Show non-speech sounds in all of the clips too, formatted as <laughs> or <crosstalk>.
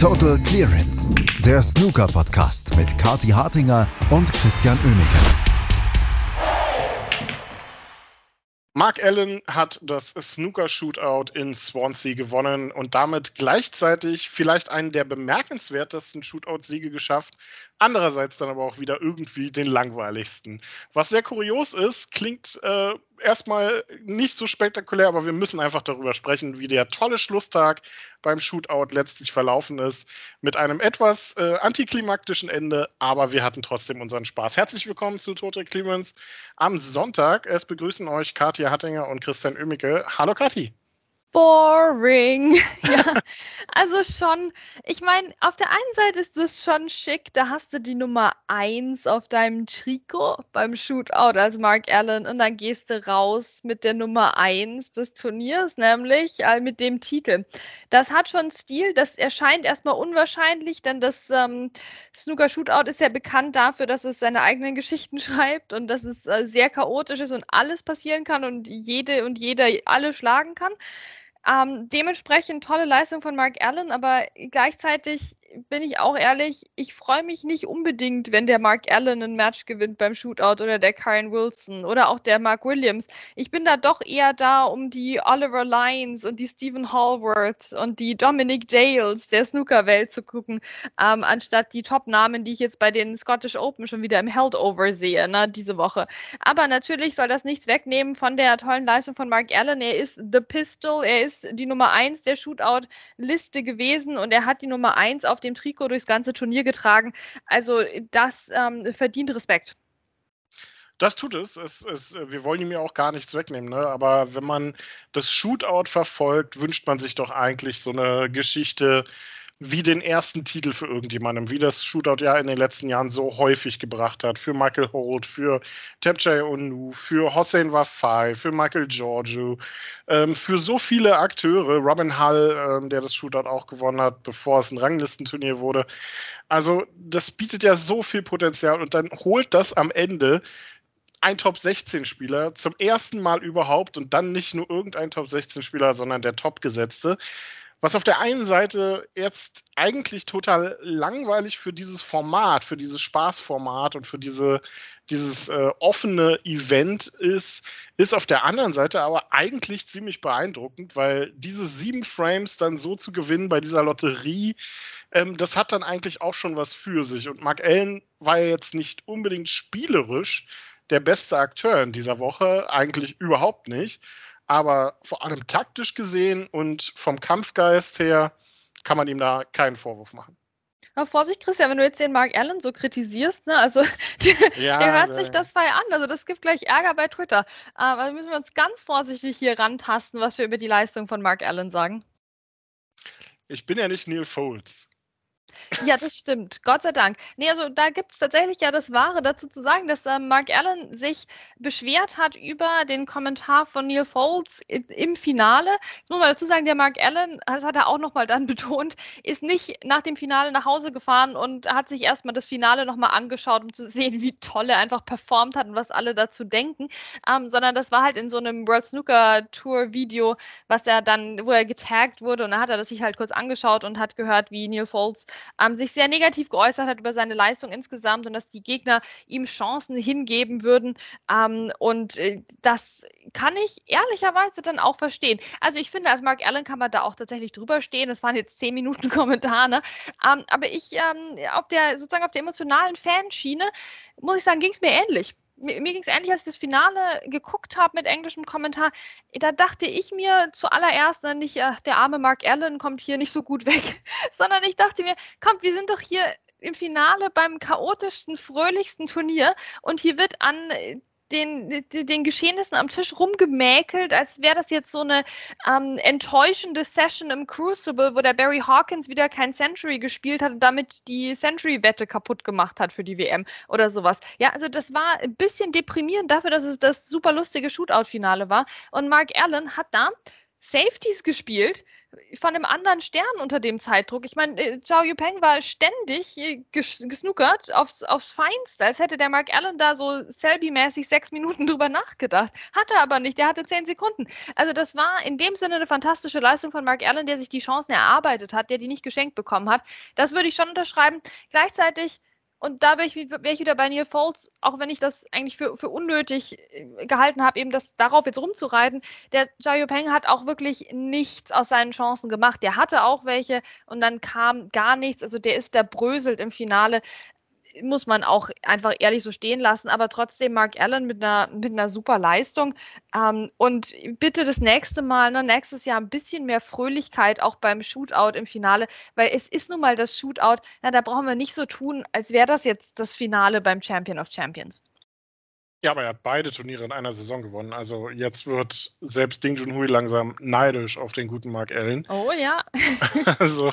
Total Clearance, der Snooker-Podcast mit Kati Hartinger und Christian Oemeke. Mark Allen hat das Snooker-Shootout in Swansea gewonnen und damit gleichzeitig vielleicht einen der bemerkenswertesten Shootout-Siege geschafft, andererseits dann aber auch wieder irgendwie den langweiligsten. Was sehr kurios ist, klingt äh, erstmal nicht so spektakulär, aber wir müssen einfach darüber sprechen, wie der tolle Schlusstag beim Shootout letztlich verlaufen ist. Mit einem etwas äh, antiklimaktischen Ende, aber wir hatten trotzdem unseren Spaß. Herzlich willkommen zu Total Clemens am Sonntag. Es begrüßen euch Katja Hattinger und Christian Oemicke. Hallo Kathi. Boring. <laughs> ja, <laughs> also schon, ich meine, auf der einen Seite ist das schon schick, da hast du die Nummer 1 auf deinem Trikot beim Shootout als Mark Allen und dann gehst du raus mit der Nummer 1 des Turniers, nämlich äh, mit dem Titel. Das hat schon Stil, das erscheint erstmal unwahrscheinlich, denn das ähm, Snooker Shootout ist ja bekannt dafür, dass es seine eigenen Geschichten <laughs> schreibt und dass es äh, sehr chaotisch ist und alles passieren kann und jede und jeder alle schlagen kann. Ähm, dementsprechend tolle Leistung von Mark Allen, aber gleichzeitig bin ich auch ehrlich, ich freue mich nicht unbedingt, wenn der Mark Allen ein Match gewinnt beim Shootout oder der Karen Wilson oder auch der Mark Williams. Ich bin da doch eher da, um die Oliver Lyons und die Stephen Hallworth und die Dominic Dales der Snookerwelt zu gucken, ähm, anstatt die Top-Namen, die ich jetzt bei den Scottish Open schon wieder im Held-Over sehe, ne, diese Woche. Aber natürlich soll das nichts wegnehmen von der tollen Leistung von Mark Allen. Er ist The Pistol, er ist die Nummer 1 der Shootout-Liste gewesen und er hat die Nummer 1 auf auf dem Trikot durchs ganze Turnier getragen. Also das ähm, verdient Respekt. Das tut es. es, es wir wollen ihm ja auch gar nichts wegnehmen, ne? aber wenn man das Shootout verfolgt, wünscht man sich doch eigentlich so eine Geschichte, wie den ersten Titel für irgendjemandem, wie das Shootout ja in den letzten Jahren so häufig gebracht hat. Für Michael Holt, für Tapjay Onu, für Hossein Wafai, für Michael Giorgio, ähm, für so viele Akteure. Robin Hull, ähm, der das Shootout auch gewonnen hat, bevor es ein Ranglistenturnier wurde. Also, das bietet ja so viel Potenzial und dann holt das am Ende ein Top 16 Spieler zum ersten Mal überhaupt und dann nicht nur irgendein Top 16 Spieler, sondern der Top gesetzte. Was auf der einen Seite jetzt eigentlich total langweilig für dieses Format, für dieses Spaßformat und für diese, dieses äh, offene Event ist, ist auf der anderen Seite aber eigentlich ziemlich beeindruckend, weil diese sieben Frames dann so zu gewinnen bei dieser Lotterie, ähm, das hat dann eigentlich auch schon was für sich. Und Mark Allen war ja jetzt nicht unbedingt spielerisch der beste Akteur in dieser Woche, eigentlich überhaupt nicht. Aber vor allem taktisch gesehen und vom Kampfgeist her kann man ihm da keinen Vorwurf machen. Aber Vorsicht, Christian, wenn du jetzt den Mark Allen so kritisierst, ne, also <laughs> der, ja, der hört sich das bei an. Also das gibt gleich Ärger bei Twitter. Aber also müssen wir uns ganz vorsichtig hier rantasten, was wir über die Leistung von Mark Allen sagen. Ich bin ja nicht Neil Foles. Ja, das stimmt. Gott sei Dank. Nee, also da gibt es tatsächlich ja das Wahre dazu zu sagen, dass äh, Mark Allen sich beschwert hat über den Kommentar von Neil Foles im Finale. Ich muss mal dazu sagen, der Mark Allen, das hat er auch nochmal dann <laughs> betont, ist nicht nach dem Finale nach Hause gefahren und hat sich erstmal das Finale nochmal angeschaut, um zu sehen, wie toll er einfach performt hat und was alle dazu denken, ähm, sondern das war halt in so einem World Snooker Tour Video, was er dann, wo er getaggt wurde und da hat er das sich halt kurz angeschaut und hat gehört, wie Neil Foles ähm, sich sehr negativ geäußert hat über seine Leistung insgesamt und dass die Gegner ihm Chancen hingeben würden. Ähm, und äh, das kann ich ehrlicherweise dann auch verstehen. Also ich finde, als Mark Allen kann man da auch tatsächlich drüber stehen. Das waren jetzt zehn Minuten <laughs> Kommentare. Ne? Ähm, aber ich ähm, auf der sozusagen auf der emotionalen Fanschiene muss ich sagen, ging es mir ähnlich mir, mir ging es ähnlich, als ich das Finale geguckt habe mit englischem Kommentar. Da dachte ich mir zuallererst nicht, ach, der arme Mark Allen kommt hier nicht so gut weg, <laughs> sondern ich dachte mir, komm, wir sind doch hier im Finale beim chaotischsten, fröhlichsten Turnier und hier wird an den, den Geschehnissen am Tisch rumgemäkelt, als wäre das jetzt so eine ähm, enttäuschende Session im Crucible, wo der Barry Hawkins wieder kein Century gespielt hat und damit die Century-Wette kaputt gemacht hat für die WM oder sowas. Ja, also das war ein bisschen deprimierend dafür, dass es das super lustige Shootout-Finale war. Und Mark Allen hat da Safeties gespielt, von einem anderen Stern unter dem Zeitdruck. Ich meine, äh, Zhao Yupeng war ständig äh, ges gesnookert aufs, aufs Feinste, als hätte der Mark Allen da so Selby-mäßig sechs Minuten <laughs> drüber nachgedacht. Hat er aber nicht, der hatte zehn Sekunden. Also das war in dem Sinne eine fantastische Leistung von Mark Allen, der sich die Chancen erarbeitet hat, der die nicht geschenkt bekommen hat. Das würde ich schon unterschreiben. Gleichzeitig und da wäre ich, wär ich, wieder bei Neil Foles, auch wenn ich das eigentlich für, für unnötig äh, gehalten habe, eben das darauf jetzt rumzureiten. Der Jia Peng hat auch wirklich nichts aus seinen Chancen gemacht. Der hatte auch welche und dann kam gar nichts. Also der ist, der bröselt im Finale muss man auch einfach ehrlich so stehen lassen, aber trotzdem Mark Allen mit einer, mit einer super Leistung. Ähm, und bitte das nächste Mal, ne, nächstes Jahr ein bisschen mehr Fröhlichkeit auch beim Shootout im Finale, weil es ist nun mal das Shootout. Na, da brauchen wir nicht so tun, als wäre das jetzt das Finale beim Champion of Champions. Ja, aber er hat beide Turniere in einer Saison gewonnen. Also jetzt wird selbst Ding Junhui langsam neidisch auf den guten Mark Allen. Oh ja. <laughs> also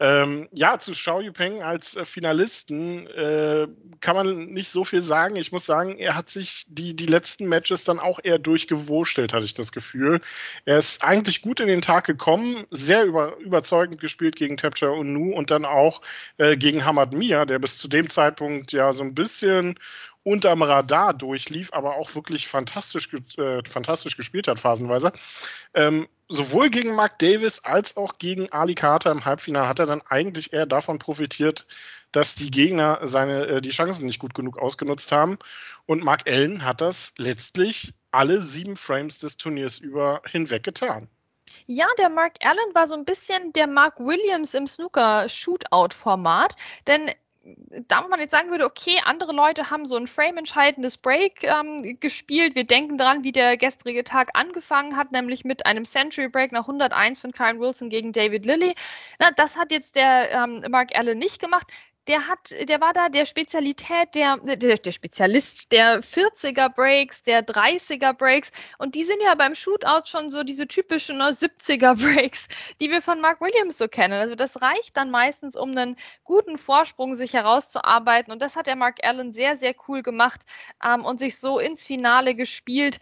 ähm, ja, zu Xiao Yupeng als äh, Finalisten äh, kann man nicht so viel sagen. Ich muss sagen, er hat sich die, die letzten Matches dann auch eher durchgewurschtelt, hatte ich das Gefühl. Er ist eigentlich gut in den Tag gekommen, sehr über, überzeugend gespielt gegen Tapcha Unu und dann auch äh, gegen Hamad Mia, der bis zu dem Zeitpunkt ja so ein bisschen unterm Radar durchlief, aber auch wirklich fantastisch, äh, fantastisch gespielt hat, phasenweise. Ähm, sowohl gegen Mark Davis als auch gegen Ali Carter im Halbfinale hat er dann eigentlich eher davon profitiert, dass die Gegner seine, äh, die Chancen nicht gut genug ausgenutzt haben. Und Mark Allen hat das letztlich alle sieben Frames des Turniers über hinweg getan. Ja, der Mark Allen war so ein bisschen der Mark Williams im Snooker-Shootout-Format, denn da man jetzt sagen würde, okay, andere Leute haben so ein frame-entscheidendes Break ähm, gespielt. Wir denken dran, wie der gestrige Tag angefangen hat, nämlich mit einem Century Break nach 101 von Karen Wilson gegen David Lilly. Na, das hat jetzt der ähm, Mark Allen nicht gemacht der hat, der war da der Spezialität, der, der, der Spezialist der 40er Breaks, der 30er Breaks und die sind ja beim Shootout schon so diese typischen ne, 70er <laughs> Breaks, die wir von Mark Williams so kennen. Also das reicht dann meistens, um einen guten Vorsprung sich herauszuarbeiten und das hat der Mark Allen sehr, sehr cool gemacht ähm, und sich so ins Finale gespielt.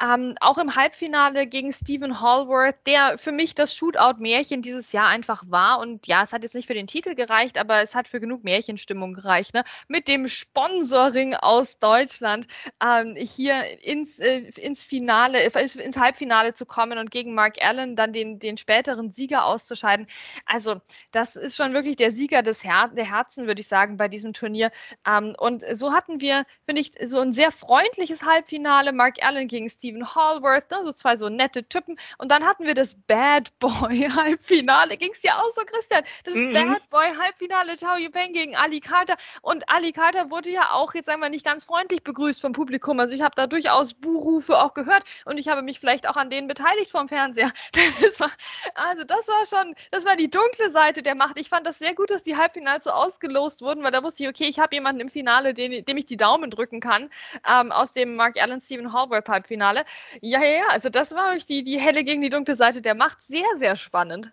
Ähm, auch im Halbfinale gegen Stephen Hallworth, der für mich das Shootout-Märchen dieses Jahr einfach war. Und ja, es hat jetzt nicht für den Titel gereicht, aber es hat für genug Märchenstimmung gereicht. Ne? Mit dem Sponsoring aus Deutschland ähm, hier ins, äh, ins Finale, äh, ins Halbfinale zu kommen und gegen Mark Allen dann den, den späteren Sieger auszuscheiden. Also, das ist schon wirklich der Sieger des Her der Herzen, würde ich sagen, bei diesem Turnier. Ähm, und so hatten wir, finde ich, so ein sehr freundliches Halbfinale. Mark Allen gegen Stephen Stephen Hallworth, ne, so zwei so nette Typen. Und dann hatten wir das Bad Boy <laughs> Halbfinale. Ging es dir auch so, Christian? Das mhm. Bad Boy Halbfinale Tao Yupeng gegen Ali Carter. Und Ali Carter wurde ja auch jetzt einmal nicht ganz freundlich begrüßt vom Publikum. Also ich habe da durchaus Buhrufe auch gehört und ich habe mich vielleicht auch an denen beteiligt vom Fernseher. <laughs> Das war, also das war schon, das war die dunkle Seite der Macht. Ich fand das sehr gut, dass die Halbfinals so ausgelost wurden, weil da wusste ich, okay, ich habe jemanden im Finale, den, dem ich die Daumen drücken kann, ähm, aus dem Mark Allen Stephen Hallworth Halbfinale. Finale. Ja, ja, ja, also das war die, die helle gegen die dunkle Seite der Macht. Sehr, sehr spannend.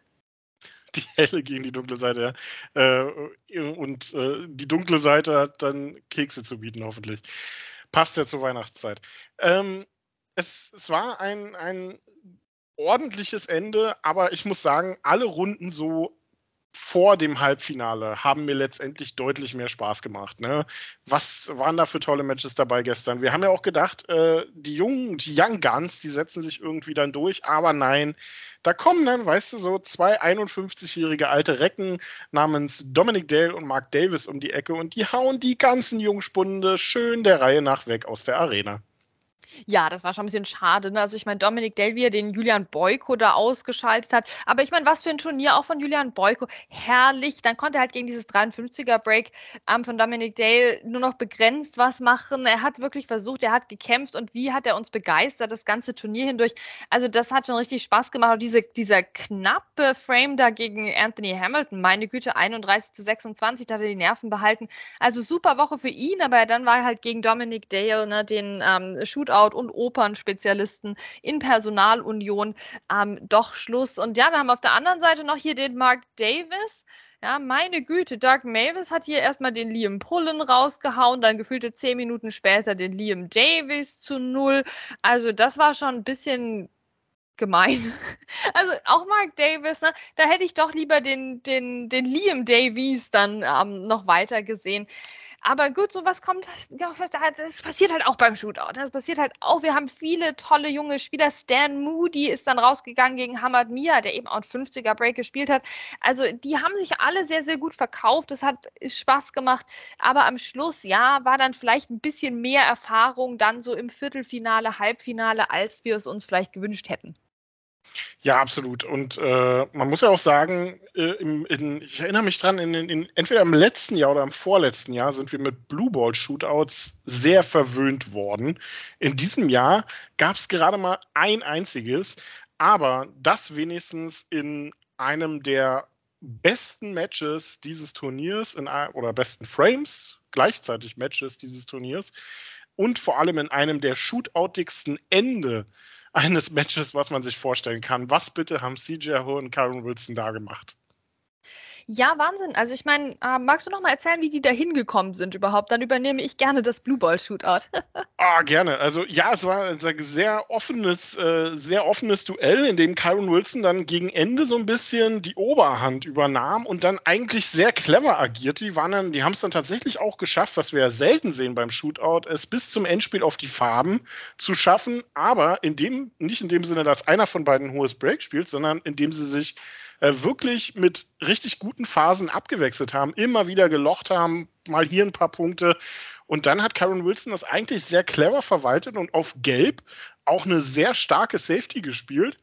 Die helle gegen die dunkle Seite, ja. Äh, und äh, die dunkle Seite hat dann Kekse zu bieten, hoffentlich. Passt ja zur Weihnachtszeit. Ähm, es, es war ein, ein ordentliches Ende, aber ich muss sagen, alle Runden so vor dem Halbfinale haben mir letztendlich deutlich mehr Spaß gemacht. Ne? Was waren da für tolle Matches dabei gestern? Wir haben ja auch gedacht, äh, die jungen, die Young Guns, die setzen sich irgendwie dann durch, aber nein, da kommen dann, weißt du, so zwei 51-jährige alte Recken namens Dominic Dale und Mark Davis um die Ecke und die hauen die ganzen Jungspunde schön der Reihe nach weg aus der Arena. Ja, das war schon ein bisschen schade. Ne? Also ich meine, Dominik Delvia, den Julian Boyko da ausgeschaltet hat. Aber ich meine, was für ein Turnier auch von Julian Boyko. Herrlich. Dann konnte er halt gegen dieses 53er-Break ähm, von Dominik Dale nur noch begrenzt was machen. Er hat wirklich versucht, er hat gekämpft und wie hat er uns begeistert, das ganze Turnier hindurch. Also das hat schon richtig Spaß gemacht. Und diese, dieser knappe Frame da gegen Anthony Hamilton, meine Güte, 31 zu 26, da hat er die Nerven behalten. Also super Woche für ihn, aber dann war er halt gegen Dominik Dale, ne, den ähm, Shootout Shootout und Opernspezialisten in Personalunion ähm, doch Schluss. Und ja, dann haben wir auf der anderen Seite noch hier den Mark Davis. Ja, meine Güte, Doug Mavis hat hier erstmal den Liam Pullen rausgehauen, dann gefühlte zehn Minuten später den Liam Davis zu null. Also das war schon ein bisschen gemein. <laughs> Also auch Mark Davis, ne, da hätte ich doch lieber den, den, den Liam Davies dann ähm, noch weiter gesehen. Aber gut, sowas kommt, das passiert halt auch beim Shootout. Das passiert halt auch. Wir haben viele tolle junge Spieler. Stan Moody ist dann rausgegangen gegen Hamad Mia, der eben auch ein 50er Break gespielt hat. Also die haben sich alle sehr, sehr gut verkauft. Das hat Spaß gemacht. Aber am Schluss, ja, war dann vielleicht ein bisschen mehr Erfahrung dann so im Viertelfinale, Halbfinale, als wir es uns vielleicht gewünscht hätten. Ja, absolut. Und äh, man muss ja auch sagen, äh, in, in, ich erinnere mich dran, in, in, entweder im letzten Jahr oder im vorletzten Jahr sind wir mit Blue Ball Shootouts sehr verwöhnt worden. In diesem Jahr gab es gerade mal ein einziges, aber das wenigstens in einem der besten Matches dieses Turniers in, oder besten Frames, gleichzeitig Matches dieses Turniers und vor allem in einem der shootoutigsten Ende eines Matches, was man sich vorstellen kann. Was bitte haben CJ Ho und Karen Wilson da gemacht? Ja, Wahnsinn. Also ich meine, äh, magst du noch mal erzählen, wie die da hingekommen sind überhaupt? Dann übernehme ich gerne das Blue Ball Shootout. <laughs> ah, gerne. Also ja, es war ein sehr offenes, äh, sehr offenes Duell, in dem Kyron Wilson dann gegen Ende so ein bisschen die Oberhand übernahm und dann eigentlich sehr clever agierte. Die waren dann, die haben es dann tatsächlich auch geschafft, was wir ja selten sehen beim Shootout, es bis zum Endspiel auf die Farben zu schaffen, aber in dem, nicht in dem Sinne, dass einer von beiden ein hohes Break spielt, sondern indem sie sich äh, wirklich mit richtig guten Phasen abgewechselt haben, immer wieder gelocht haben, mal hier ein paar Punkte. Und dann hat Karen Wilson das eigentlich sehr clever verwaltet und auf Gelb auch eine sehr starke Safety gespielt.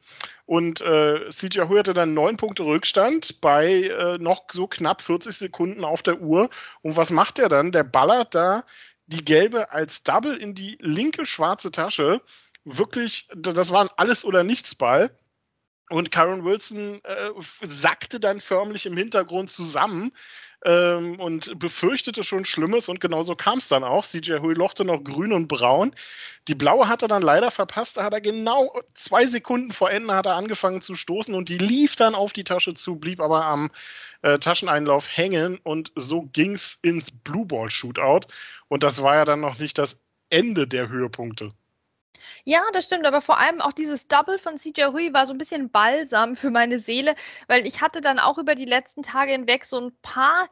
Und äh, CJ Hui hatte dann neun Punkte Rückstand bei äh, noch so knapp 40 Sekunden auf der Uhr. Und was macht er dann? Der ballert da die gelbe als Double in die linke schwarze Tasche. Wirklich, das war ein Alles- oder Nichts-Ball. Und Karen Wilson äh, sackte dann förmlich im Hintergrund zusammen ähm, und befürchtete schon Schlimmes. Und genauso kam es dann auch. CJ Hui lochte noch grün und braun. Die blaue hat er dann leider verpasst. Da hat er genau zwei Sekunden vor Ende hat er angefangen zu stoßen und die lief dann auf die Tasche zu, blieb aber am äh, Tascheneinlauf hängen. Und so ging es ins Blue Ball Shootout. Und das war ja dann noch nicht das Ende der Höhepunkte. Ja, das stimmt, aber vor allem auch dieses Double von CJ Hui war so ein bisschen Balsam <laughs> für meine Seele, weil ich hatte dann auch über die letzten Tage hinweg so ein paar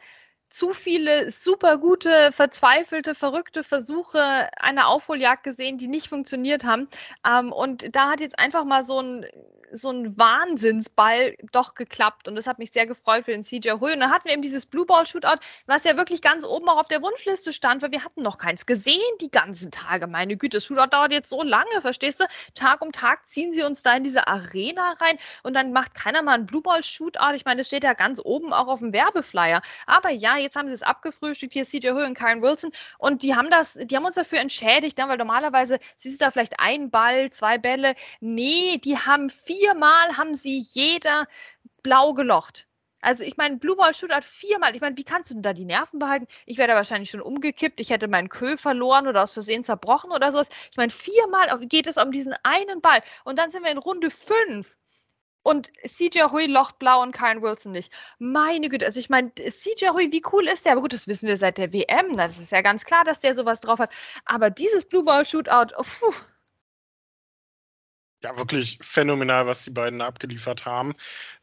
zu viele super gute, verzweifelte, verrückte Versuche einer Aufholjagd gesehen, die nicht funktioniert haben. Ähm, und da hat jetzt einfach mal so ein so ein Wahnsinnsball doch geklappt und das hat mich sehr gefreut für den CJ Hui. Und dann hatten wir eben dieses Blue Ball Shootout, was ja wirklich ganz oben auch auf der Wunschliste stand, weil wir hatten noch keins gesehen die ganzen Tage. Meine Güte, das Shootout dauert jetzt so lange, verstehst du? Tag um Tag ziehen sie uns da in diese Arena rein und dann macht keiner mal ein Blue Ball Shootout. Ich meine, das steht ja ganz oben auch auf dem Werbeflyer. Aber ja, jetzt haben sie es abgefrühstückt, hier CJ Hui und Karen Wilson und die haben das, die haben uns dafür entschädigt, ne? weil normalerweise siehst du da vielleicht ein Ball, zwei Bälle. Nee, die haben vier viermal haben sie jeder blau gelocht. Also ich meine, Blue Ball Shootout viermal. Ich meine, wie kannst du denn da die Nerven behalten? Ich wäre da wahrscheinlich schon umgekippt. Ich hätte meinen Kö verloren oder aus Versehen zerbrochen oder sowas. Ich meine, viermal geht es um diesen einen Ball. Und dann sind wir in Runde fünf. Und CJ Hui locht blau und Karen Wilson nicht. Meine Güte, also ich meine, CJ Hui, wie cool ist der? Aber gut, das wissen wir seit der WM. Das ist ja ganz klar, dass der sowas drauf hat. Aber dieses Blue Ball Shootout, oh, puh, ja, wirklich phänomenal, was die beiden abgeliefert haben.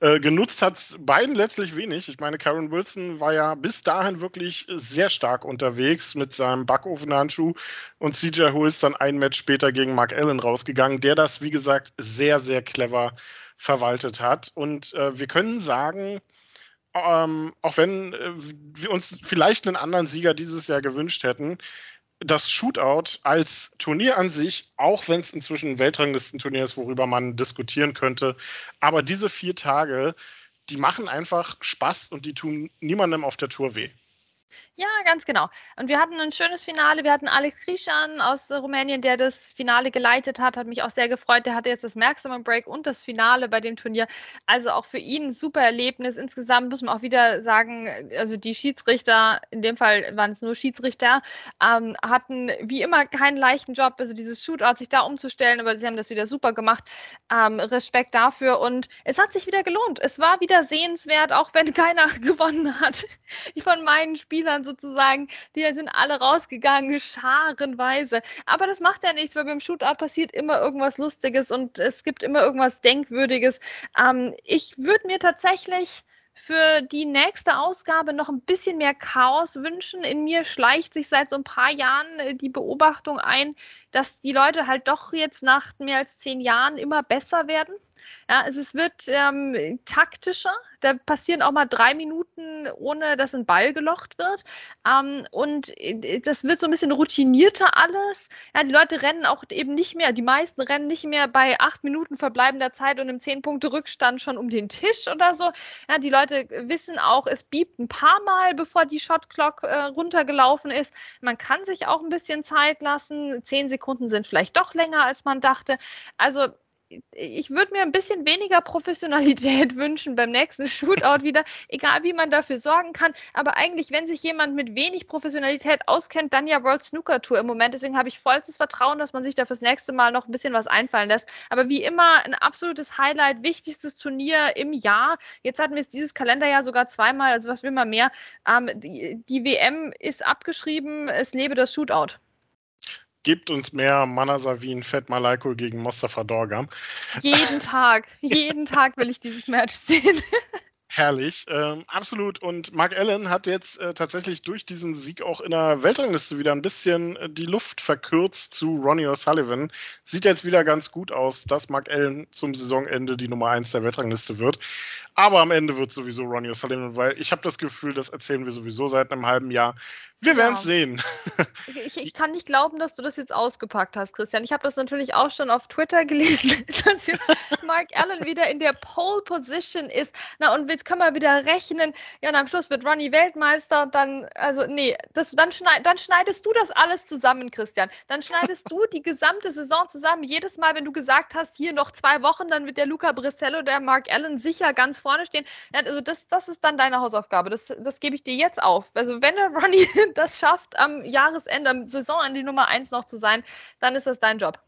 Äh, genutzt hat es beiden letztlich wenig. Ich meine, Karen Wilson war ja bis dahin wirklich sehr stark unterwegs mit seinem Backofenhandschuh und CJ Hu ist dann ein Match später gegen Mark Allen rausgegangen, der das, wie gesagt, sehr, sehr clever verwaltet hat. Und äh, wir können sagen, ähm, auch wenn äh, wir uns vielleicht einen anderen Sieger dieses Jahr gewünscht hätten, das Shootout als Turnier an sich, auch wenn es inzwischen ein Weltranglistenturnier ist, worüber man diskutieren könnte, aber diese vier Tage, die machen einfach Spaß und die tun niemandem auf der Tour weh. Ja, ganz genau. Und wir hatten ein schönes Finale. Wir hatten Alex Krishan aus Rumänien, der das Finale geleitet hat. Hat mich auch sehr gefreut. Der hatte jetzt das Maximum Break und das Finale bei dem Turnier. Also auch für ihn ein super Erlebnis. Insgesamt muss man auch wieder sagen, also die Schiedsrichter, in dem Fall waren es nur Schiedsrichter, ähm, hatten wie immer keinen leichten Job. Also dieses Shootout, sich da umzustellen, aber sie haben das wieder super gemacht. Ähm, Respekt dafür. Und es hat sich wieder gelohnt. Es war wieder sehenswert, auch wenn <laughs> keiner gewonnen hat. Von meinen Spielern sozusagen, die sind alle rausgegangen, scharenweise. Aber das macht ja nichts, weil beim Shootout passiert immer irgendwas Lustiges und es gibt immer irgendwas Denkwürdiges. Ähm, ich würde mir tatsächlich für die nächste Ausgabe noch ein bisschen mehr Chaos wünschen. In mir schleicht sich seit so ein paar Jahren äh, die Beobachtung ein, dass die Leute halt doch jetzt nach mehr als zehn Jahren immer besser werden. Ja, also es wird ähm, taktischer. Da passieren auch mal drei Minuten, ohne dass ein Ball gelocht wird. Ähm, und äh, das wird so ein bisschen routinierter alles. Ja, die Leute rennen auch eben nicht mehr, die meisten rennen nicht mehr bei acht Minuten verbleibender Zeit und im zehn Punkte Rückstand schon um den Tisch oder so. Ja, die Leute wissen auch, es biebt ein paar Mal, bevor die Shotclock äh, runtergelaufen ist. Man kann sich auch ein bisschen Zeit lassen. Zehn Sekunden sind vielleicht doch länger, als man dachte. Also ich würde mir ein bisschen weniger Professionalität <laughs> wünschen beim nächsten Shootout wieder, egal wie man dafür sorgen kann. Aber eigentlich, wenn sich jemand mit wenig Professionalität auskennt, dann ja World Snooker Tour im Moment. Deswegen habe ich vollstes Vertrauen, dass man sich da fürs nächste Mal noch ein bisschen was einfallen lässt. Aber wie immer ein absolutes Highlight, wichtigstes Turnier im Jahr. Jetzt hatten wir es dieses Kalenderjahr sogar zweimal, also was will man mehr? Ähm, die, die WM ist abgeschrieben, es lebe das Shootout gebt uns mehr Manasavin Fett Malaiko gegen Mostafa Dorgam. Jeden Tag, jeden Tag will ich dieses Match sehen. <laughs> Herrlich, ähm, absolut. Und Mark Allen hat jetzt äh, tatsächlich durch diesen Sieg auch in der Weltrangliste wieder ein bisschen äh, die Luft verkürzt zu Ronnie O'Sullivan. Sieht jetzt wieder ganz gut aus, dass Mark Allen zum Saisonende die Nummer 1 der Weltrangliste wird. Aber am Ende wird sowieso Ronnie O'Sullivan, weil ich habe das Gefühl, das erzählen wir sowieso seit einem halben Jahr. Wir werden es sehen. Ich, ich, kann nicht glauben, dass du das jetzt ausgepackt hast, Christian. Ich habe das natürlich auch schon auf Twitter gelesen, <laughs> dass jetzt Mark Allen wieder in der Pole Position ist. Na, und jetzt können wir wieder rechnen. Ja, und am Schluss wird Ronnie Weltmeister und dann, also, nee, das, dann, schneid, dann schneidest du das alles zusammen, Christian. Dann schneidest du die gesamte Saison zusammen. Jedes Mal, wenn du gesagt hast, hier noch zwei Wochen, dann wird der Luca Brissello, der Mark Allen sicher ganz vorne stehen. Also, das, das ist dann deine Hausaufgabe. Das, das gebe ich dir jetzt auf. Also, wenn der Ronnie <laughs> das schafft, am Jahresende, am Saisonende Nummer 1 noch zu sein, dann ist das dein Job.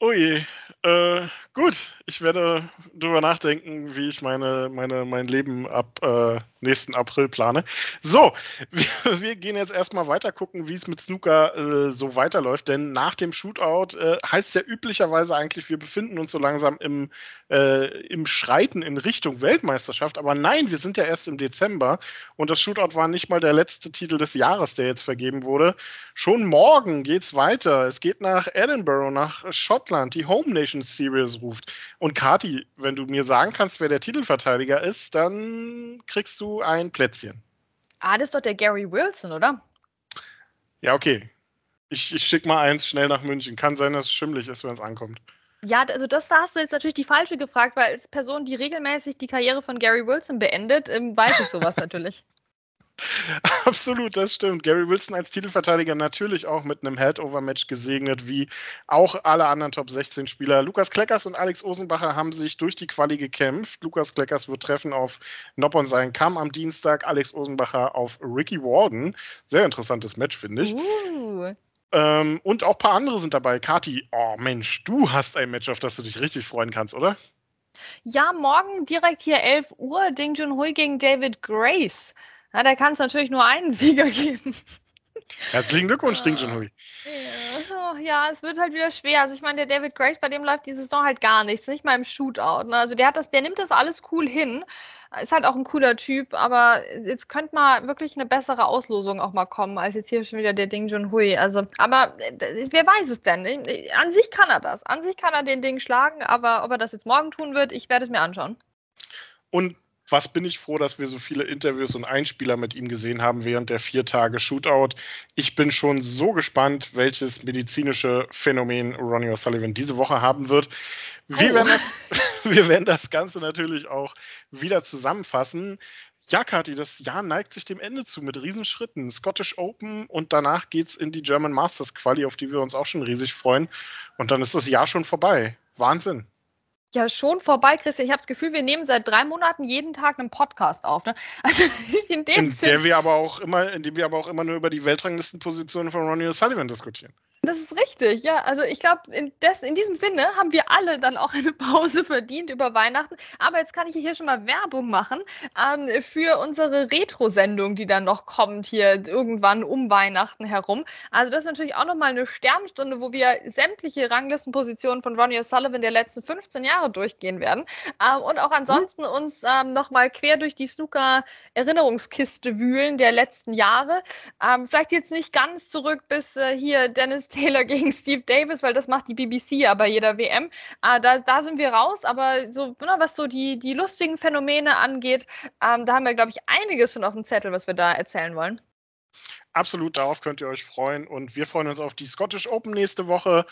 Oh je. Äh, gut, ich werde darüber nachdenken, wie ich meine, meine, mein Leben ab äh, nächsten April plane. So, <laughs> wir, wir, gehen jetzt erstmal weiter gucken, wie es mit Snooker äh, so weiterläuft, denn nach dem Shootout äh, heißt ja üblicherweise eigentlich, wir befinden uns so langsam im, äh, im Schreiten in Richtung Weltmeisterschaft, aber nein, wir sind ja erst im Dezember und das Shootout war nicht mal der letzte Titel des Jahres, der jetzt vergeben wurde. Schon morgen geht es weiter. Es geht nach Edinburgh, nach Schottland, die Home Nation Series ruft. Und Kati, wenn du mir sagen kannst, wer der Titelverteidiger ist, dann kriegst du ein Plätzchen. Ah, das ist doch der Gary Wilson, oder? Ja, okay. Ich, ich schicke mal eins schnell nach München. Kann sein, dass es schimmelig ist, wenn es ankommt. Ja, also das da hast du jetzt natürlich die falsche gefragt, weil als Person, die regelmäßig die Karriere von Gary Wilson beendet, ähm, weiß ich sowas <laughs> natürlich. <laughs> Absolut, das stimmt. Gary Wilson als Titelverteidiger natürlich auch mit einem Head-Over-Match gesegnet, wie auch alle anderen Top 16-Spieler. Lukas Kleckers und Alex Osenbacher haben sich durch die Quali gekämpft. Lukas Kleckers wird treffen auf Noppon sein Kamm am Dienstag, Alex Osenbacher auf Ricky Warden. Sehr interessantes Match, finde ich. Uh. Ähm, und auch ein paar andere sind dabei. Kati, oh Mensch, du hast ein Match, auf das du dich richtig freuen kannst, oder? Ja, morgen direkt hier 11 Uhr, Ding Junhui gegen David Grace. Ja, da kann es natürlich nur einen <laughs> Sieger geben. Herzlichen Glückwunsch, Ding Junhui. Ja, oh, ja, es wird halt wieder schwer. Also ich meine, der David Grace, bei dem läuft die Saison halt gar nichts, nicht mal im Shootout. Ne? Also der hat das, der nimmt das alles cool hin. Ist halt auch ein cooler Typ, aber jetzt könnte mal wirklich eine bessere Auslosung auch mal kommen, als jetzt hier schon wieder der Ding Junhui. Also, aber äh, wer weiß es denn? An sich kann er das. An sich kann er den Ding schlagen, aber ob er das jetzt morgen tun wird, ich werde es mir anschauen. Und was bin ich froh, dass wir so viele Interviews und Einspieler mit ihm gesehen haben während der vier Tage Shootout. Ich bin schon so gespannt, welches medizinische Phänomen Ronnie O'Sullivan diese Woche haben wird. Wir, oh. werden das, <laughs> wir werden das Ganze natürlich auch wieder zusammenfassen. Ja, Kathi, das Jahr neigt sich dem Ende zu mit Riesenschritten. Scottish Open und danach geht es in die German Masters Quali, auf die wir uns auch schon riesig freuen. Und dann ist das Jahr schon vorbei. Wahnsinn. Ja, schon vorbei, Christian. Ich habe das Gefühl, wir nehmen seit drei Monaten jeden Tag einen Podcast auf. Ne? <laughs> Also in dem in Sinn. Der wir aber auch immer, in dem wir aber auch immer nur über die Weltranglistenpositionen von Ronnie O'Sullivan diskutieren. Das ist richtig, ja. Also ich glaube, in, in, diesem Sinne haben wir alle dann auch eine Pause <laughs> verdient über Weihnachten. Aber jetzt kann ich hier schon mal Werbung machen ähm, für unsere Retro-Sendung, die dann noch kommt hier irgendwann um Weihnachten herum. Also das ist natürlich auch nochmal eine Sternstunde, wo wir sämtliche Ranglistenpositionen von Ronnie O'Sullivan der letzten 15 Jahre durchgehen werden. Ähm, und auch ansonsten mhm. uns ähm, nochmal quer durch die Snooker-Erinnerungskiste wühlen der letzten Jahre. Ähm, vielleicht jetzt nicht ganz zurück bis äh, hier Dennis Taylor <laughs> gegen Steve Davis, weil das macht die BBC ja bei jeder WM. Äh, da, da sind wir raus, aber so, na, was so die, die lustigen Phänomene angeht, ähm, da haben wir, glaube ich, einiges schon auf dem Zettel, was wir da erzählen wollen. Absolut, darauf könnt ihr euch freuen. Und wir freuen uns auf die Scottish Open nächste Woche.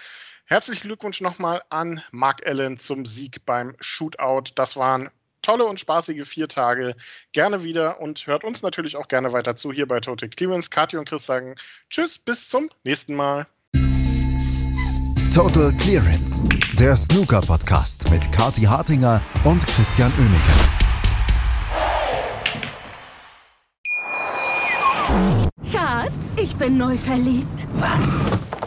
Herzlichen Glückwunsch nochmal an Mark Allen zum Sieg beim Shootout. Das waren tolle und spaßige vier Tage. Gerne wieder und hört uns natürlich auch gerne weiter zu hier bei Total Clearance. Kathi und Chris sagen Tschüss, bis zum nächsten Mal. Total Clearance, der Snooker-Podcast mit Kati Hartinger und Christian Oemeke. Schatz, ich bin neu verliebt. Was?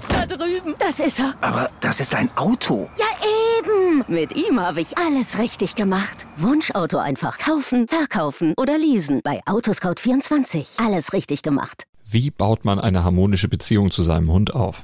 Da drüben. Das ist er. Aber das ist ein Auto. Ja, eben. Mit ihm habe ich alles richtig gemacht. Wunschauto einfach kaufen, verkaufen oder leasen. Bei Autoscout24. Alles richtig gemacht. Wie baut man eine harmonische Beziehung zu seinem Hund auf?